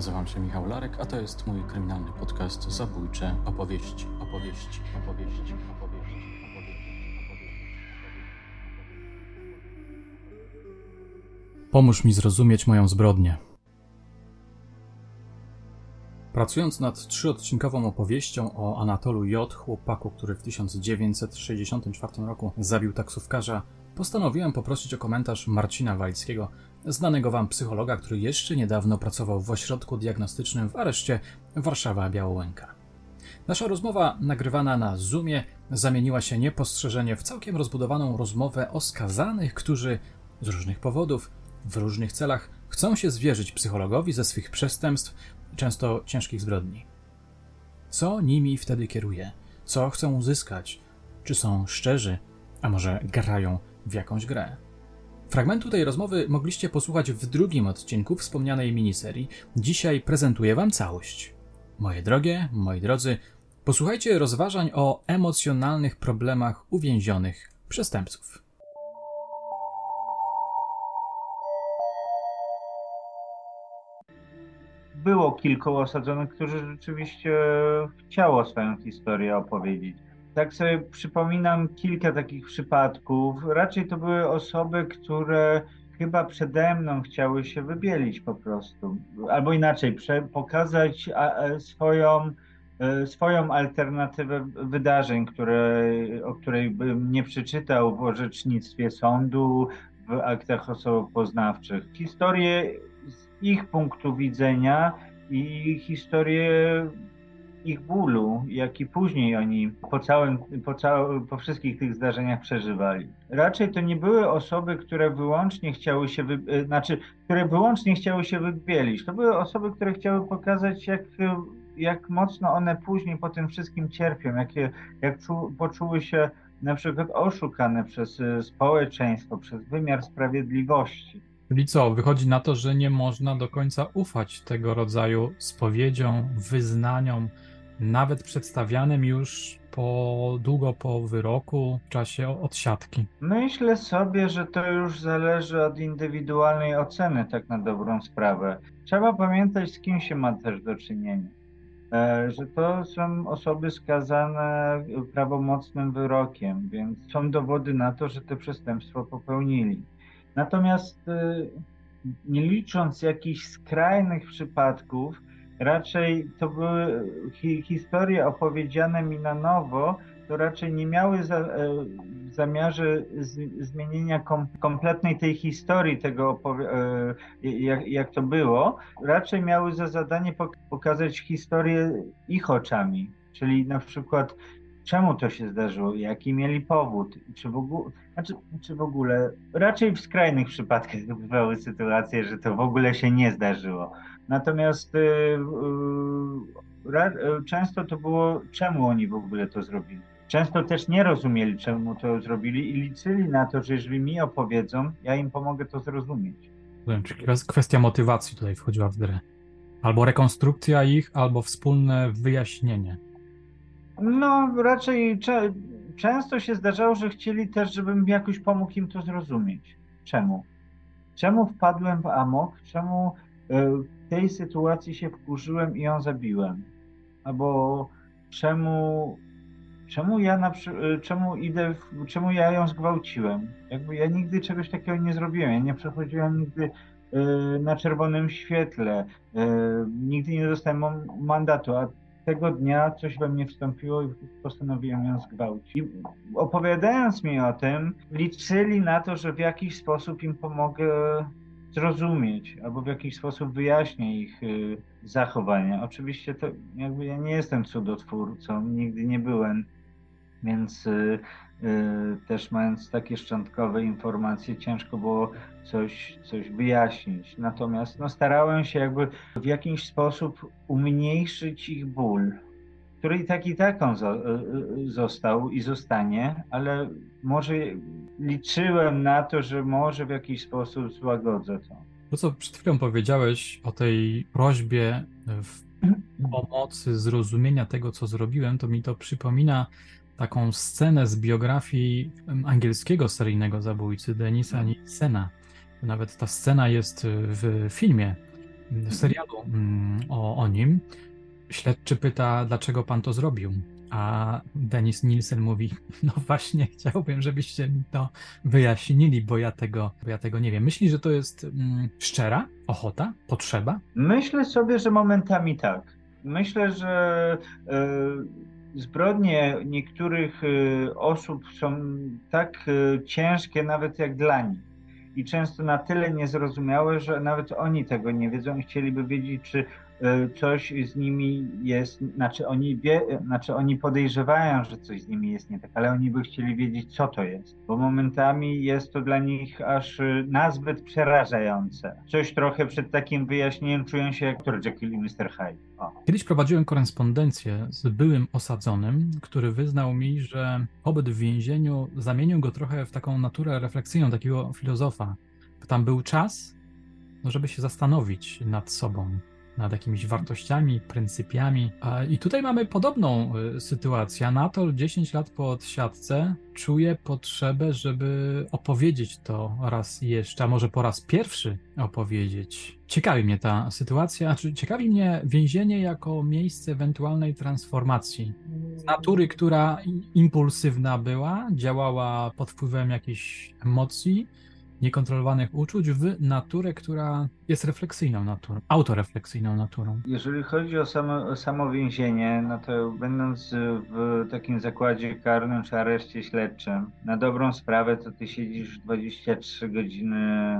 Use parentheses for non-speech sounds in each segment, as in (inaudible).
Nazywam się Michał Larek, a to jest mój kryminalny podcast Zabójcze opowieści, opowieści, opowieści, opowieści, Pomóż mi zrozumieć moją zbrodnię. Pracując nad trzyodcinkową opowieścią o Anatolu J., chłopaku, który w 1964 roku zabił taksówkarza, postanowiłem poprosić o komentarz Marcina Walickiego, znanego wam psychologa, który jeszcze niedawno pracował w ośrodku diagnostycznym w areszcie Warszawa-Białołęka. Nasza rozmowa, nagrywana na Zoomie, zamieniła się niepostrzeżenie w całkiem rozbudowaną rozmowę o skazanych, którzy z różnych powodów, w różnych celach chcą się zwierzyć psychologowi ze swych przestępstw, często ciężkich zbrodni. Co nimi wtedy kieruje? Co chcą uzyskać? Czy są szczerzy, a może grają w jakąś grę? Fragmentu tej rozmowy mogliście posłuchać w drugim odcinku wspomnianej miniserii. Dzisiaj prezentuję Wam całość. Moje drogie, moi drodzy, posłuchajcie rozważań o emocjonalnych problemach uwięzionych przestępców. Było kilku osadzonych, którzy rzeczywiście chciało swoją historię opowiedzieć tak sobie przypominam kilka takich przypadków. Raczej to były osoby, które chyba przede mną chciały się wybielić po prostu. Albo inaczej, pokazać swoją, e, swoją alternatywę wydarzeń, które, o której bym nie przeczytał w orzecznictwie sądu, w aktach osobopoznawczych. Historię z ich punktu widzenia i historię ich bólu, jaki później oni po całym, po, całym, po wszystkich tych zdarzeniach przeżywali. Raczej to nie były osoby, które wyłącznie chciały się, wy, e, znaczy, które wyłącznie chciały się wybielić. To były osoby, które chciały pokazać, jak, jak mocno one później po tym wszystkim cierpią, jakie, jak czu, poczuły się na przykład oszukane przez e, społeczeństwo, przez wymiar sprawiedliwości. Czyli co, wychodzi na to, że nie można do końca ufać tego rodzaju spowiedziom, wyznaniom, nawet przedstawianym już po długo po wyroku, w czasie odsiadki. Myślę sobie, że to już zależy od indywidualnej oceny, tak na dobrą sprawę. Trzeba pamiętać, z kim się ma też do czynienia. E, że to są osoby skazane prawomocnym wyrokiem, więc są dowody na to, że to przestępstwo popełnili. Natomiast y, nie licząc jakichś skrajnych przypadków, raczej to były hi, historie opowiedziane mi na nowo, to raczej nie miały za, e, w zamiarze z, zmienienia kom, kompletnej tej historii, tego e, jak, jak to było, raczej miały za zadanie pokazać historię ich oczami. Czyli na przykład czemu to się zdarzyło, jaki mieli powód, czy w ogóle, znaczy, czy w ogóle, raczej w skrajnych przypadkach (laughs) bywały sytuacje, że to w ogóle się nie zdarzyło. Natomiast yy, yy, często to było, czemu oni w ogóle to zrobili. Często też nie rozumieli, czemu to zrobili i liczyli na to, że jeżeli mi opowiedzą, ja im pomogę to zrozumieć. Czyli kwestia motywacji tutaj wchodziła w grę. Albo rekonstrukcja ich, albo wspólne wyjaśnienie. No, raczej cze często się zdarzało, że chcieli też, żebym jakoś pomógł im to zrozumieć. Czemu? Czemu wpadłem w amok? Czemu y, tej sytuacji się wkurzyłem i ją zabiłem? Albo czemu, czemu ja na, y, czemu idę, w, czemu ja ją zgwałciłem? Jakby ja nigdy czegoś takiego nie zrobiłem. Ja nie przechodziłem nigdy y, na czerwonym świetle. Nigdy nie dostałem mandatu, a tego dnia coś we mnie wstąpiło i postanowiłem ją zgwałcić. I opowiadając mi o tym, liczyli na to, że w jakiś sposób im pomogę zrozumieć, albo w jakiś sposób wyjaśnię ich y, zachowania. Oczywiście to jakby ja nie jestem cudotwórcą, nigdy nie byłem, więc y, Y, też mając takie szczątkowe informacje, ciężko było coś, coś wyjaśnić. Natomiast no, starałem się jakby w jakiś sposób umniejszyć ich ból, który i tak i tak on y, y, został i zostanie, ale może liczyłem na to, że może w jakiś sposób złagodzę to. To, co przed chwilą powiedziałeś o tej prośbie w (clears throat) pomocy zrozumienia tego, co zrobiłem, to mi to przypomina taką scenę z biografii angielskiego seryjnego zabójcy Denisa mhm. Nilsena. Nawet ta scena jest w filmie serialu mm, o, o nim. Śledczy pyta, dlaczego pan to zrobił. A Denis Nielsen mówi: (laughs) No właśnie, chciałbym, żebyście mi to wyjaśnili, bo ja tego, bo ja tego nie wiem. Myśli, że to jest mm, szczera ochota, potrzeba? Myślę sobie, że momentami tak. Myślę, że y, zbrodnie niektórych y, osób są tak y, ciężkie, nawet jak dla nich. I często na tyle niezrozumiałe, że nawet oni tego nie wiedzą i chcieliby wiedzieć, czy coś z nimi jest, znaczy oni, wie, znaczy oni podejrzewają, że coś z nimi jest nie tak, ale oni by chcieli wiedzieć, co to jest, bo momentami jest to dla nich aż e, nazbyt przerażające. Coś trochę przed takim wyjaśnieniem czują się jak Dr. Jekyll i Mr. Hyde. O. Kiedyś prowadziłem korespondencję z byłym osadzonym, który wyznał mi, że pobyt w więzieniu zamienił go trochę w taką naturę refleksyjną takiego filozofa. Tam był czas, no, żeby się zastanowić nad sobą, nad jakimiś wartościami, pryncypiami. I tutaj mamy podobną y, sytuację. Anatol 10 lat po odsiadce czuje potrzebę, żeby opowiedzieć to raz jeszcze, a może po raz pierwszy opowiedzieć. Ciekawi mnie ta sytuacja, znaczy ciekawi mnie więzienie jako miejsce ewentualnej transformacji. Z natury, która impulsywna była, działała pod wpływem jakichś emocji, niekontrolowanych uczuć w naturę, która jest refleksyjną naturą, autorefleksyjną naturą. Jeżeli chodzi o samo, o samo więzienie, no to będąc w takim zakładzie karnym czy areszcie śledczym, na dobrą sprawę to ty siedzisz 23 godziny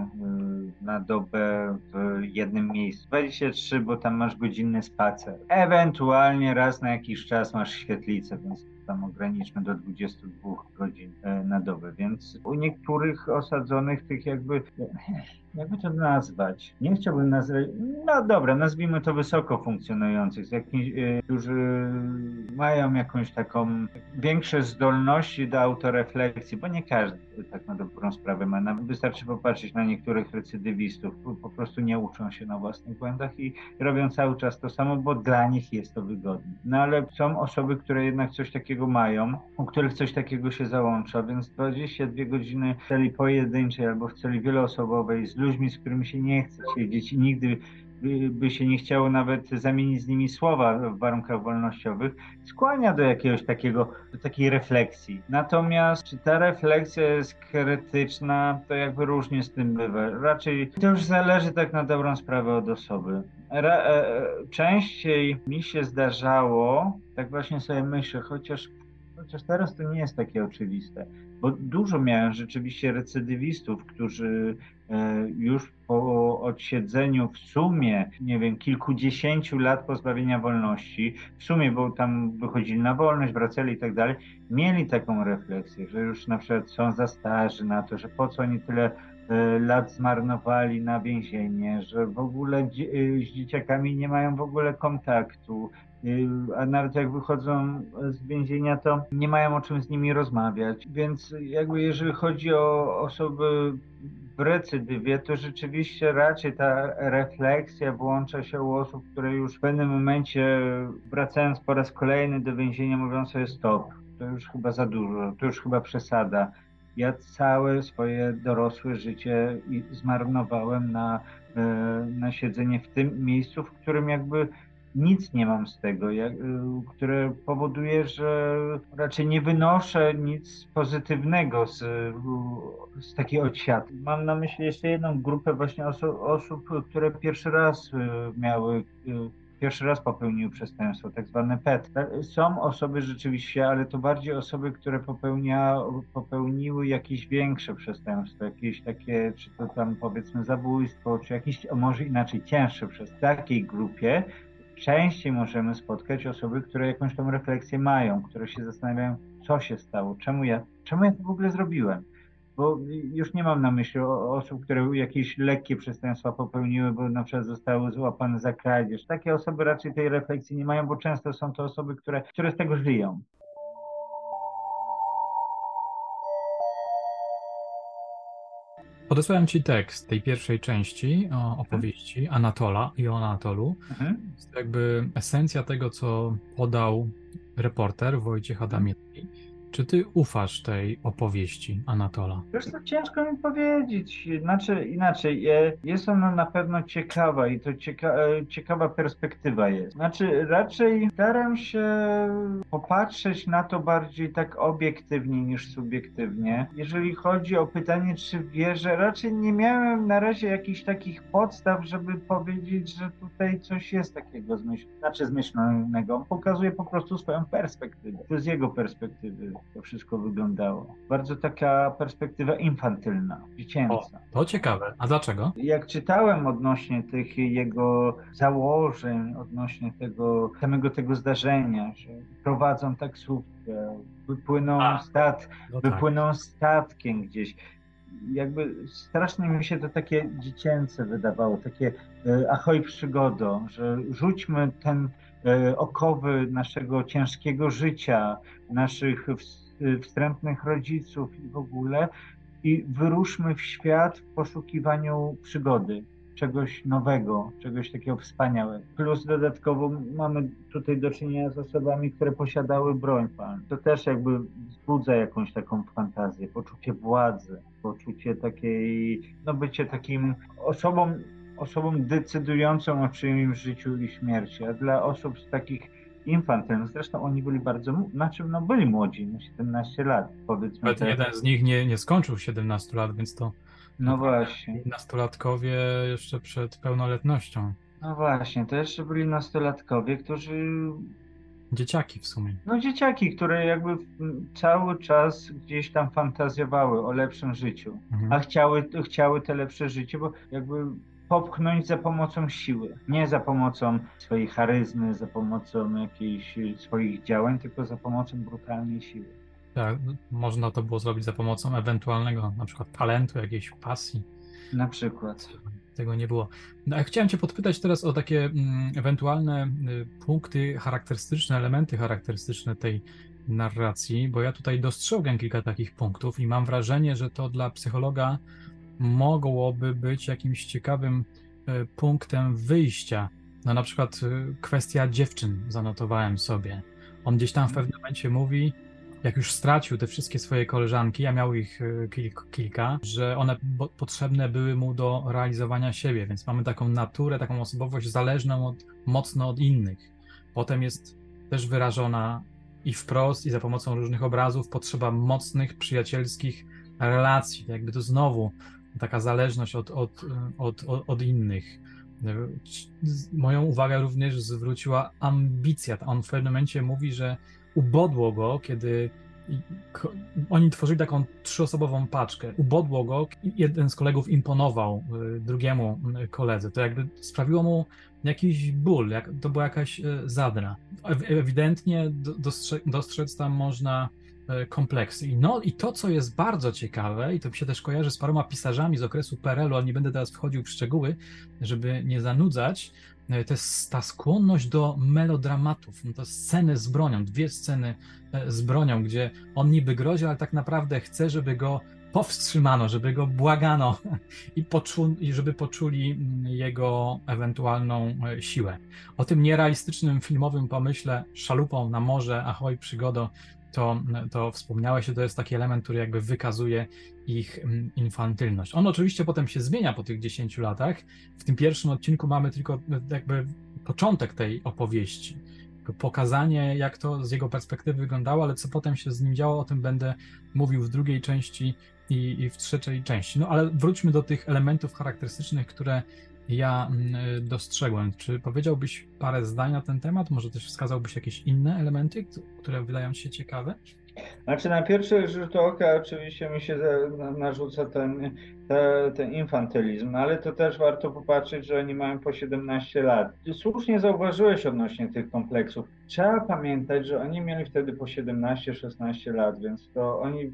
y, na dobę w jednym miejscu. 23, bo tam masz godzinny spacer. Ewentualnie raz na jakiś czas masz świetlicę, więc tam ograniczmy do 22 godzin e, na dobę, więc u niektórych osadzonych tych jakby jakby to nazwać? Nie chciałbym nazwać, no dobra, nazwijmy to wysoko funkcjonujących, jakimś, y, którzy mają jakąś taką większe zdolności do autorefleksji, bo nie każdy tak na dobrą sprawę ma. Nawet wystarczy popatrzeć na niektórych recydywistów, po prostu nie uczą się na własnych błędach i robią cały czas to samo, bo dla nich jest to wygodne. No ale są osoby, które jednak coś takiego mają, u których coś takiego się załącza, więc 22 godziny w celi pojedynczej albo w celi wieloosobowej z ludźmi, z którymi się nie chce siedzieć i nigdy by się nie chciało nawet zamienić z nimi słowa w warunkach wolnościowych, skłania do jakiegoś takiego, do takiej refleksji. Natomiast czy ta refleksja jest krytyczna, to jakby różnie z tym bywa. Raczej to już zależy tak na dobrą sprawę od osoby. E, częściej mi się zdarzało, tak właśnie sobie myślę, chociaż, chociaż teraz to nie jest takie oczywiste, bo dużo miałem rzeczywiście recydywistów, którzy e, już po odsiedzeniu w sumie, nie wiem, kilkudziesięciu lat pozbawienia wolności, w sumie, bo tam wychodzili na wolność, wracali i tak dalej, mieli taką refleksję, że już na przykład są za starzy na to, że po co oni tyle e, lat zmarnowali na więzienie, że w ogóle e, z dzieciakami nie mają w ogóle kontaktu, a nawet jak wychodzą z więzienia, to nie mają o czym z nimi rozmawiać. Więc jakby jeżeli chodzi o osoby w recydywie, to rzeczywiście raczej ta refleksja włącza się u osób, które już w pewnym momencie wracając po raz kolejny do więzienia mówią sobie stop, to już chyba za dużo, to już chyba przesada. Ja całe swoje dorosłe życie zmarnowałem na, e, na siedzenie w tym miejscu, w którym jakby nic nie mam z tego, jak, y, które powoduje, że raczej nie wynoszę nic pozytywnego z, z takiej odsiadki. Mam na myśli jeszcze jedną grupę właśnie oso osób, które pierwszy raz y, miały y, pierwszy raz popełniły przestępstwo, tak zwane PET. Są osoby rzeczywiście, ale to bardziej osoby, które popełnia, popełniły jakieś większe przestępstwo, jakieś takie, czy to tam powiedzmy zabójstwo, czy jakieś, może inaczej, cięższe. W takiej grupie częściej możemy spotkać osoby, które jakąś tą refleksję mają, które się zastanawiają, co się stało, czemu ja, czemu ja to w ogóle zrobiłem. Bo już nie mam na myśli osób, które jakieś lekkie przestępstwa popełniły, bo na przykład zostały złapane za kradzież. Takie osoby raczej tej refleksji nie mają, bo często są to osoby, które, które z tego żyją. Podesłałem ci tekst tej pierwszej części o opowieści Anatola i o Anatolu. Mhm. Jest jakby esencja tego, co podał reporter Wojciech Adamiecki. Czy ty ufasz tej opowieści Anatola? Wiesz to ciężko mi powiedzieć. Znaczy inaczej, jest ona na pewno ciekawa i to cieka e, ciekawa perspektywa jest. Znaczy raczej staram się popatrzeć na to bardziej tak obiektywnie niż subiektywnie. Jeżeli chodzi o pytanie, czy wierzę, raczej nie miałem na razie jakichś takich podstaw, żeby powiedzieć, że tutaj coś jest takiego zmyśl znaczy zmyślonego. On pokazuje po prostu swoją perspektywę. To z jego perspektywy to wszystko wyglądało. Bardzo taka perspektywa infantylna, dziecięca. O, to ciekawe. A dlaczego? Jak czytałem odnośnie tych jego założeń, odnośnie tego samego tego zdarzenia, że prowadzą taksówkę, wypłyną, A, stat, no tak. wypłyną statkiem gdzieś, jakby strasznie mi się to takie dziecięce wydawało, takie e, ahoj przygodo, że rzućmy ten okowy naszego ciężkiego życia, naszych wstrętnych rodziców i w ogóle i wyruszmy w świat w poszukiwaniu przygody, czegoś nowego, czegoś takiego wspaniałego. Plus dodatkowo mamy tutaj do czynienia z osobami, które posiadały broń palną. To też jakby wzbudza jakąś taką fantazję, poczucie władzy, poczucie takiej, no bycie takim osobą, osobą decydującą o czyimś życiu i śmierci. A dla osób z takich infantylnych, zresztą oni byli bardzo, znaczy no byli młodzi, no 17 lat powiedzmy. Nawet jeden z nich nie, nie skończył 17 lat, więc to no właśnie. Nastolatkowie jeszcze przed pełnoletnością. No właśnie, to jeszcze byli nastolatkowie, którzy. Dzieciaki w sumie. No dzieciaki, które jakby cały czas gdzieś tam fantazjowały o lepszym życiu, mhm. a chciały, chciały te lepsze życie, bo jakby popchnąć za pomocą siły, nie za pomocą swojej charyzmy, za pomocą jakichś swoich działań, tylko za pomocą brutalnej siły. Tak, można to było zrobić za pomocą ewentualnego na przykład talentu, jakiejś pasji. Na przykład. Tego nie było. No, chciałem Cię podpytać teraz o takie mm, ewentualne y, punkty charakterystyczne, elementy charakterystyczne tej narracji, bo ja tutaj dostrzegłem kilka takich punktów i mam wrażenie, że to dla psychologa mogłoby być jakimś ciekawym y, punktem wyjścia. No na przykład y, kwestia dziewczyn zanotowałem sobie. On gdzieś tam w pewnym momencie mówi, jak już stracił te wszystkie swoje koleżanki, a miał ich e, kilka, że one potrzebne były mu do realizowania siebie, więc mamy taką naturę, taką osobowość zależną od, mocno od innych. Potem jest też wyrażona i wprost, i za pomocą różnych obrazów potrzeba mocnych, przyjacielskich relacji. Jakby to znowu taka zależność od, od, od, od, od innych. Moją uwagę również zwróciła ambicja. On w pewnym momencie mówi, że ubodło go, kiedy oni tworzyli taką trzyosobową paczkę. Ubodło go, jeden z kolegów imponował y, drugiemu y, koledze. To jakby sprawiło mu jakiś ból, jak, to była jakaś y, zadra. Ewidentnie dostrzec, dostrzec tam można kompleksy. I, no, I to, co jest bardzo ciekawe, i to mi się też kojarzy z paroma pisarzami z okresu PRL-u, ale nie będę teraz wchodził w szczegóły, żeby nie zanudzać, E, to jest ta skłonność do melodramatów, no to sceny z bronią, dwie sceny e, z bronią, gdzie on niby grozi, ale tak naprawdę chce, żeby go powstrzymano, żeby go błagano (laughs) i, poczu, i żeby poczuli mm, jego ewentualną e, siłę. O tym nierealistycznym filmowym pomyśle szalupą na morze, ahoj przygodo, to, to wspomniałeś, że to jest taki element, który jakby wykazuje ich mm, infantylność. On oczywiście potem się zmienia po tych 10 latach. W tym pierwszym odcinku mamy tylko jakby początek tej opowieści. Pokazanie, jak to z jego perspektywy wyglądało, ale co potem się z nim działo, o tym będę mówił w drugiej części i, i w trzeciej części. No ale wróćmy do tych elementów charakterystycznych, które ja mm, dostrzegłem. Czy powiedziałbyś parę zdań na ten temat? Może też wskazałbyś jakieś inne elementy, które wydają ci się ciekawe? Znaczy na pierwszy rzut oka oczywiście mi się narzuca ten, ten, infantylizm, ale to też warto popatrzeć, że oni mają po 17 lat. Słusznie zauważyłeś odnośnie tych kompleksów. Trzeba pamiętać, że oni mieli wtedy po 17-16 lat, więc to oni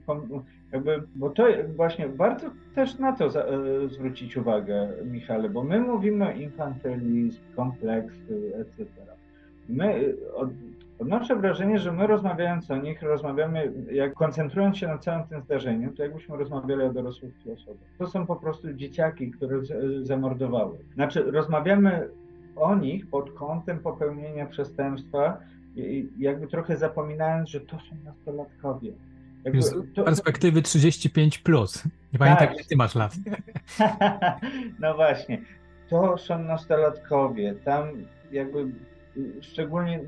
jakby, bo to właśnie warto też na to e, zwrócić uwagę, Michale, bo my mówimy o infantylizm, kompleksy, etc. My od, Odnoszę wrażenie, że my rozmawiając o nich, rozmawiamy, jak koncentrując się na całym tym zdarzeniu, to jakbyśmy rozmawiali o dorosłych osobach. To są po prostu dzieciaki, które zamordowały. Znaczy, rozmawiamy o nich pod kątem popełnienia przestępstwa jakby trochę zapominając, że to są nastolatkowie. Jakby, to... perspektywy 35 plus. Nie pamiętam, tak. ty masz lat. (laughs) no właśnie. To są nastolatkowie. Tam jakby szczególnie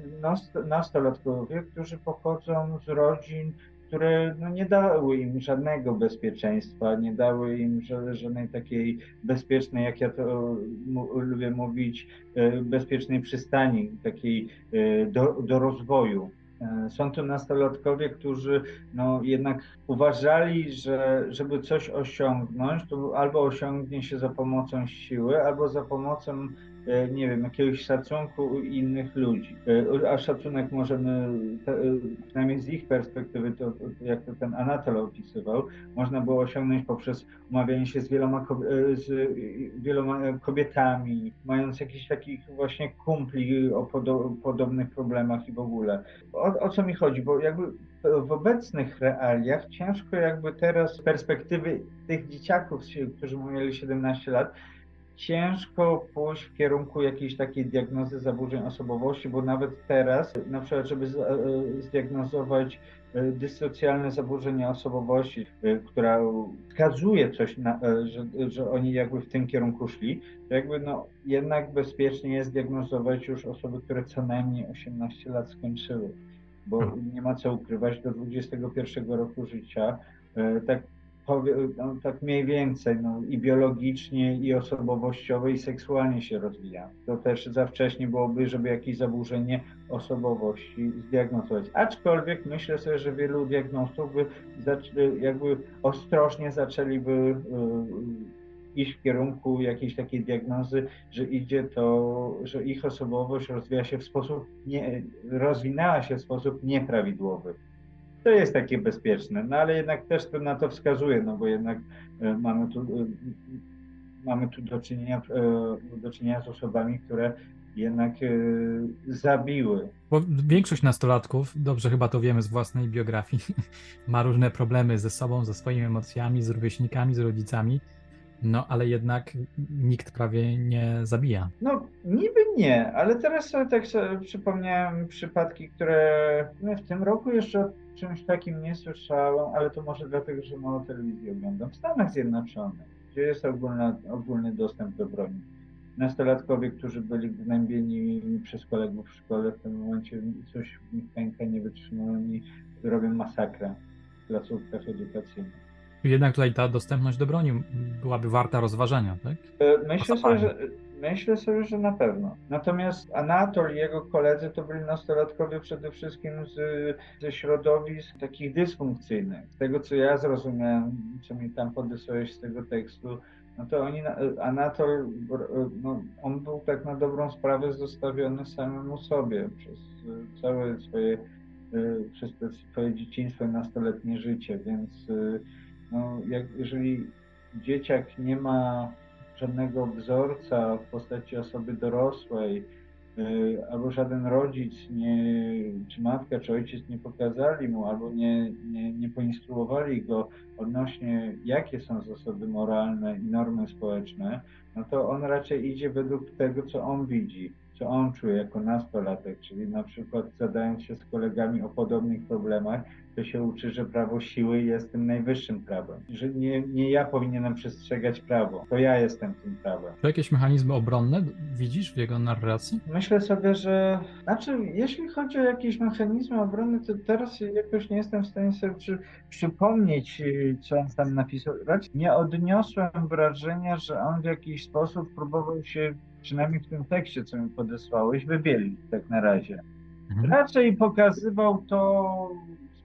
nastolatkowie, którzy pochodzą z rodzin, które no, nie dały im żadnego bezpieczeństwa, nie dały im żadnej takiej bezpiecznej, jak ja to lubię mówić, e, bezpiecznej przystani, takiej e, do, do rozwoju. E, są to nastolatkowie, którzy no, jednak uważali, że żeby coś osiągnąć, to albo osiągnie się za pomocą siły, albo za pomocą nie wiem, jakiegoś szacunku innych ludzi. E, a szacunek możemy, e, przynajmniej z ich perspektywy, to, jak to ten Anatol opisywał, można było osiągnąć poprzez umawianie się z wieloma, z wieloma kobietami, mając jakichś takich właśnie kumpli o podobnych problemach i w ogóle. O, o co mi chodzi? Bo jakby w obecnych realiach ciężko jakby teraz z perspektywy tych dzieciaków, którzy mieli 17 lat, ciężko pójść w kierunku jakiejś takiej diagnozy zaburzeń osobowości, bo nawet teraz, na przykład, żeby e, zdiagnozować e, dysocjalne zaburzenia osobowości, e, która wskazuje coś, na, że, że oni jakby w tym kierunku szli, to jakby no, jednak bezpiecznie jest diagnozować już osoby, które co najmniej 18 lat skończyły, bo hmm. nie ma co ukrywać, do 21 roku życia tak no, tak mniej więcej, no, i biologicznie, i osobowościowo, i seksualnie się rozwija. To też za wcześnie byłoby, żeby jakieś zaburzenie osobowości zdiagnozować. Aczkolwiek myślę sobie, że wielu diagnostów by jakby ostrożnie zaczęliby y, iść w kierunku jakiejś takiej diagnozy, że idzie to, że ich osobowość rozwija się w sposób nie, rozwinęła się w sposób nieprawidłowy to jest takie bezpieczne, no ale jednak też to na to wskazuje, no bo jednak e, mamy tu, e, mamy tu do czynienia, e, do czynienia z osobami, które jednak zabiły. Bo większość nastolatków, dobrze chyba to wiemy z własnej biografii, (laughs) ma różne problemy ze sobą, ze swoimi emocjami, z rówieśnikami, z rodzicami. No, ale jednak nikt prawie nie zabija. No, niby nie, ale teraz sobie tak sobie przypomniałem przypadki, które no, w tym roku jeszcze czymś takim nie słyszałem, ale to może dlatego, że mało telewizji oglądam. W Stanach Zjednoczonych, gdzie jest ogólna, ogólny dostęp do broni. Nastolatkowie, którzy byli gnębieni przez kolegów w szkole, w tym momencie coś w nich pęka, nie wytrzymują i robią masakrę w placówkach edukacyjnych. Jednak tutaj ta dostępność do broni byłaby warta rozważenia, tak? E, myślę sobie, że, myślę sobie, że na pewno. Natomiast Anatol i jego koledzy to byli nastolatkowie przede wszystkim z, ze środowisk takich dysfunkcyjnych. Z tego, co ja zrozumiałem, co mi tam podesłałeś z tego tekstu, no to oni, Anatol, no, on był tak na dobrą sprawę zostawiony samemu sobie przez całe swoje, e, przez swoje dzieciństwo i nastoletnie życie, więc e, no, jak, jeżeli dzieciak nie ma żadnego wzorca w postaci osoby dorosłej, y, albo żaden rodzic, nie, czy matka, czy ojciec nie pokazali mu, albo nie, nie, nie poinstruowali go odnośnie, jakie są zasady moralne i normy społeczne, no to on raczej idzie według tego, co on widzi, co on czuje jako nastolatek, czyli na przykład zadając się z kolegami o podobnych problemach, to się uczy, że prawo siły jest tym najwyższym prawem. Że nie, nie ja powinienem przestrzegać prawo, to ja jestem tym prawem. To jakieś mechanizmy obronne widzisz w jego narracji? Myślę sobie, że znaczy, jeśli chodzi o jakieś mechanizmy obronne, to teraz jakoś nie jestem w stanie sobie przy, przypomnieć, co on tam napisał. Raczej nie odniosłem wrażenia, że on w jakiś sposób próbował się, przynajmniej w tym tekście, co mi podesłałeś, wybielić tak na razie. Mhm. Raczej pokazywał to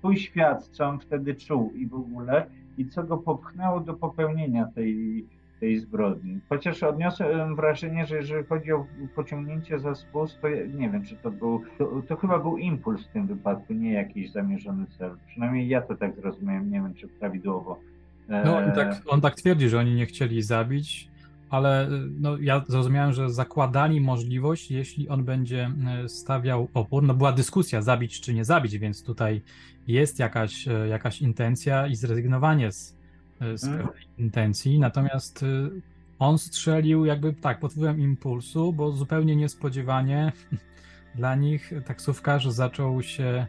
swój świat, co on wtedy czuł i w ogóle, i co go popchnęło do popełnienia tej, tej zbrodni. Chociaż odniosłem wrażenie, że jeżeli chodzi o pociągnięcie za spust, to ja, nie wiem, czy to był, to, to, chyba był impuls w tym wypadku, nie jakiś zamierzony cel. Przynajmniej ja to tak zrozumiałem, nie wiem, czy prawidłowo. No on tak, on tak twierdzi, że oni nie chcieli zabić, ale no, ja zrozumiałem, że zakładali możliwość, jeśli on będzie e, stawiał opór. No była dyskusja, zabić czy nie zabić, więc tutaj jest jakaś, e, jakaś intencja i zrezygnowanie z, e, z hmm. intencji. Natomiast on strzelił jakby tak, pod wpływem impulsu, bo zupełnie niespodziewanie (laughs) dla nich taksówkarz zaczął się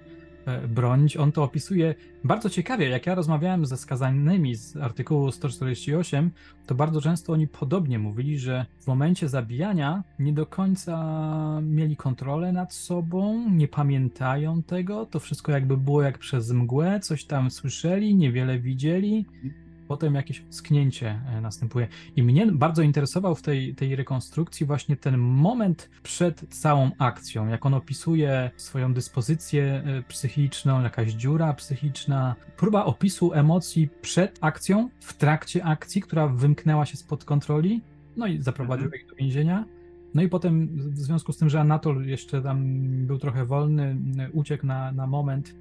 bronić. On to opisuje bardzo ciekawie. Jak ja rozmawiałem ze skazanymi z artykułu 148, to bardzo często oni podobnie mówili, że w momencie zabijania nie do końca mieli kontrolę nad sobą, nie pamiętają tego. To wszystko jakby było jak przez mgłę, coś tam słyszeli, niewiele widzieli potem jakieś sknięcie e, następuje. I mnie bardzo interesował w tej, tej rekonstrukcji właśnie ten moment przed całą akcją, jak on opisuje swoją dyspozycję e, psychiczną, jakaś dziura psychiczna, próba opisu emocji przed akcją, w trakcie akcji, która wymknęła się spod kontroli, no i zaprowadził mhm. ich do więzienia. No i potem w związku z tym, że Anatol jeszcze tam był trochę wolny, uciekł na, na moment,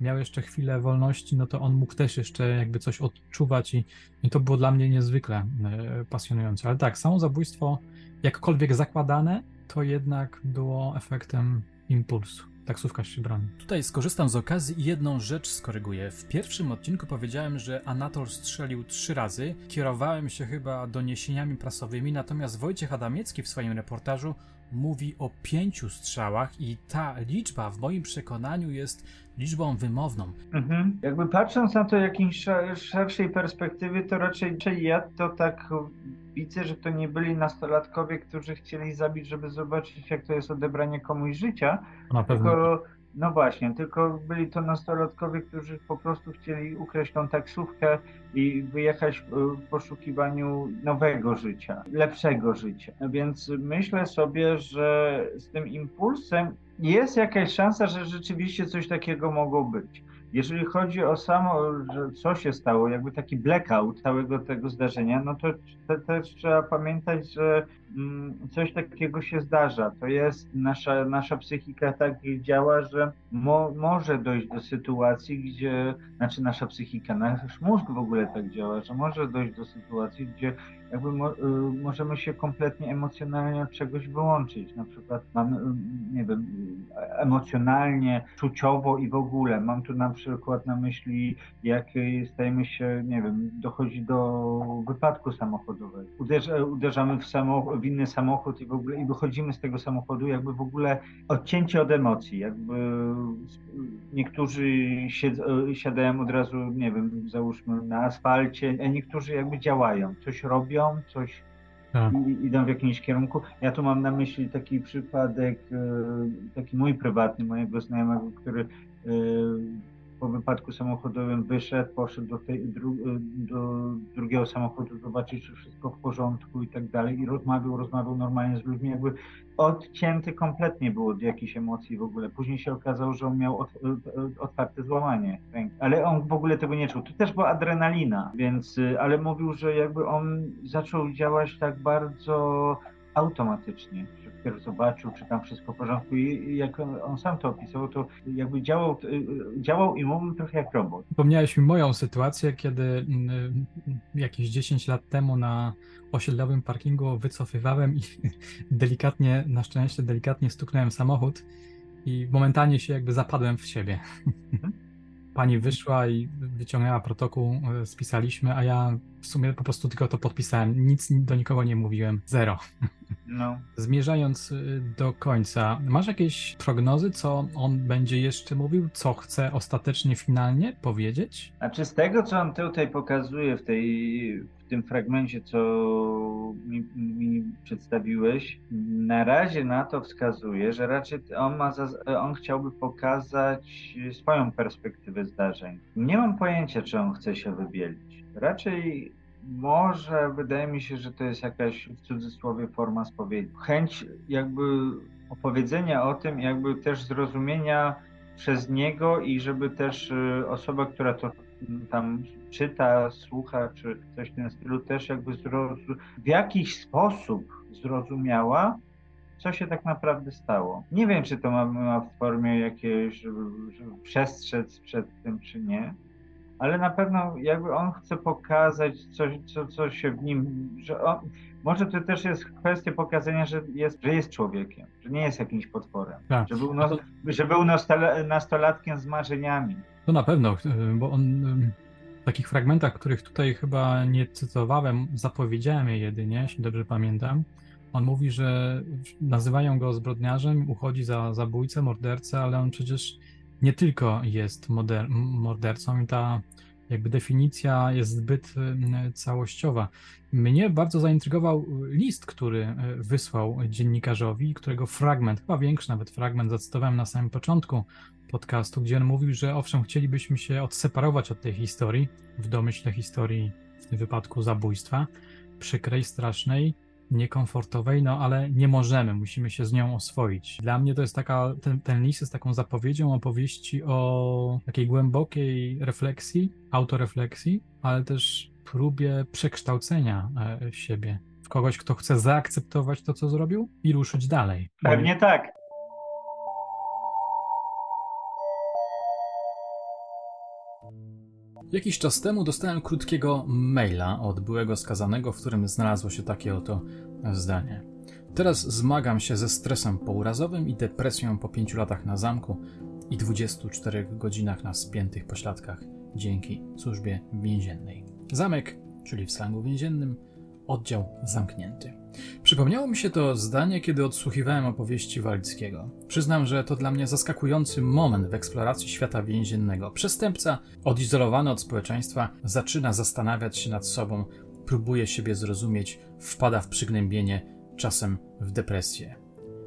miał jeszcze chwilę wolności, no to on mógł też jeszcze jakby coś odczuwać i, i to było dla mnie niezwykle e, pasjonujące. Ale tak, samo zabójstwo, jakkolwiek zakładane, to jednak było efektem impulsu. Taksówkarz się broni. Tutaj skorzystam z okazji i jedną rzecz skoryguję. W pierwszym odcinku powiedziałem, że Anatol strzelił trzy razy. Kierowałem się chyba doniesieniami prasowymi, natomiast Wojciech Adamiecki w swoim reportażu mówi o pięciu strzałach i ta liczba w moim przekonaniu jest liczbą wymowną. Mhm. Jakby patrząc na to w jakiejś szerszej perspektywy, to raczej ja to tak widzę, że to nie byli nastolatkowie, którzy chcieli zabić, żeby zobaczyć, jak to jest odebranie komuś życia, na pewno. tylko no właśnie, tylko byli to nastolatkowie, którzy po prostu chcieli ukraść tą taksówkę i wyjechać w poszukiwaniu nowego życia, lepszego życia. Więc myślę sobie, że z tym impulsem jest jakaś szansa, że rzeczywiście coś takiego mogło być. Jeżeli chodzi o samo, co się stało, jakby taki blackout całego tego zdarzenia, no to też trzeba pamiętać, że coś takiego się zdarza. To jest nasza, nasza psychika tak działa, że mo, może dojść do sytuacji, gdzie, znaczy nasza psychika, nasz mózg w ogóle tak działa, że może dojść do sytuacji, gdzie jakby mo, y, możemy się kompletnie emocjonalnie od czegoś wyłączyć. Na przykład mamy, y, nie wiem, emocjonalnie, czuciowo i w ogóle. Mam tu na przykład na myśli, jak stajemy się, nie wiem, dochodzi do wypadku samochodowego. Uderza, uderzamy w, samochód, w inny samochód i w ogóle i wychodzimy z tego samochodu jakby w ogóle odcięcie od emocji. Jakby niektórzy sied, siadają od razu, nie wiem, załóżmy na asfalcie, a niektórzy jakby działają, coś robią, coś tak. i idą w jakimś kierunku. Ja tu mam na myśli taki przypadek, e, taki mój prywatny, mojego znajomego, który e, po wypadku samochodowym wyszedł, poszedł do, tej, dru, do drugiego samochodu zobaczyć, czy wszystko w porządku i tak dalej i rozmawiał, rozmawiał normalnie z ludźmi, jakby odcięty kompletnie był od jakichś emocji w ogóle. Później się okazało, że on miał od, otwarte złamanie ręki, ale on w ogóle tego nie czuł. To też była adrenalina, więc, ale mówił, że jakby on zaczął działać tak bardzo automatycznie dopiero zobaczył, czy tam wszystko w porządku i jak on, sam to opisał, to jakby działał, y, działał i mówił trochę jak robot. Wspomniałeś mi moją sytuację, kiedy mm, y, jakieś 10 lat temu na osiedlowym parkingu wycofywałem i (laughs) delikatnie, na szczęście delikatnie stuknąłem samochód i momentalnie się jakby zapadłem w siebie. Mhm. Pani wyszła i wyciągnęła protokół, y, spisaliśmy, a ja w sumie po prostu tylko to podpisałem. Nic do nikogo nie mówiłem. Zero. No. Zmierzając y, do końca, masz jakieś prognozy, co on będzie jeszcze mówił, co chce ostatecznie, finalnie powiedzieć? Znaczy z tego, co on tutaj pokazuje w, tej, tym fragmencie, co mi, mi przedstawiłeś, na razie na to wskazuje, że raczej on, ma za, on chciałby pokazać swoją perspektywę zdarzeń. Nie mam pojęcia, czy on chce się wybielić. Raczej może wydaje mi się, że to jest jakaś w cudzysłowie forma spowiedzi. Chęć jakby opowiedzenia o tym, jakby też zrozumienia przez niego i żeby też y, osoba, która to tam czyta, słucha, czy coś w tym stylu, też jakby w jakiś sposób zrozumiała, co się tak naprawdę stało. Nie wiem, czy to ma, ma w formie jakiejś, przestrzec przed tym, czy nie ale na pewno jakby on chce pokazać coś, co, co się w nim, że on, może to też jest kwestia pokazania, że jest, że jest człowiekiem, że nie jest jakimś potworem, tak. że był, no, że był nastolatkiem z marzeniami. To na pewno, bo on w takich fragmentach, których tutaj chyba nie cytowałem, zapowiedziałem je jedynie, jeśli dobrze pamiętam, On mówi, że nazywają go zbrodniarzem, uchodzi za zabójcę, mordercę, ale on przecież nie tylko jest mordercą i ta jakby definicja jest zbyt całościowa. Mnie bardzo zaintrygował list, który e, wysłał dziennikarzowi, którego fragment, chyba większy nawet fragment, zacytowałem na samym początku podcastu, gdzie on mówił, że owszem, chcielibyśmy się odseparować od tej historii, w domyśle historii w tym wypadku zabójstwa, przykrej, strasznej, niekomfortowej, no ale nie możemy, musimy się z nią oswoić. Dla mnie to jest taka, ten, ten list jest taką zapowiedzią opowieści o takiej głębokiej refleksji, autorefleksji, ale też próbie przekształcenia e, siebie kogoś, kto chce zaakceptować to, co zrobił i ruszyć dalej. Pewnie tak. Jakiś czas temu dostałem krótkiego maila od byłego skazanego, w którym znalazło się takie oto zdanie. Teraz zmagam się ze stresem pourazowym i depresją po pięciu latach na zamku i 24 godzinach na spiętych pośladkach dzięki służbie więziennej. Zamek, czyli w slangu więziennym, oddział zamknięty. Przypomniało mi się to zdanie, kiedy odsłuchiwałem opowieści Walickiego. Przyznam, że to dla mnie zaskakujący moment w eksploracji świata więziennego. Przestępca, odizolowany od społeczeństwa, zaczyna zastanawiać się nad sobą, próbuje siebie zrozumieć, wpada w przygnębienie, czasem w depresję.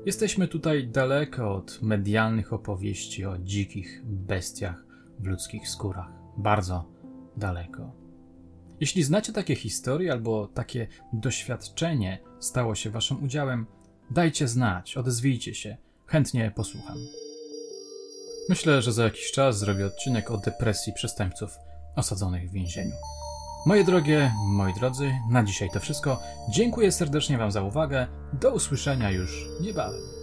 Jesteśmy tutaj daleko od medialnych opowieści o dzikich bestiach w ludzkich skórach. Bardzo daleko. Jeśli znacie takie historie albo takie doświadczenie stało się waszym udziałem, dajcie znać, odezwijcie się, chętnie posłucham. Myślę, że za jakiś czas zrobię odcinek o depresji przestępców osadzonych w więzieniu. Moje drogie, moi drodzy, na dzisiaj to wszystko. Dziękuję serdecznie Wam za uwagę. Do usłyszenia już niebawem.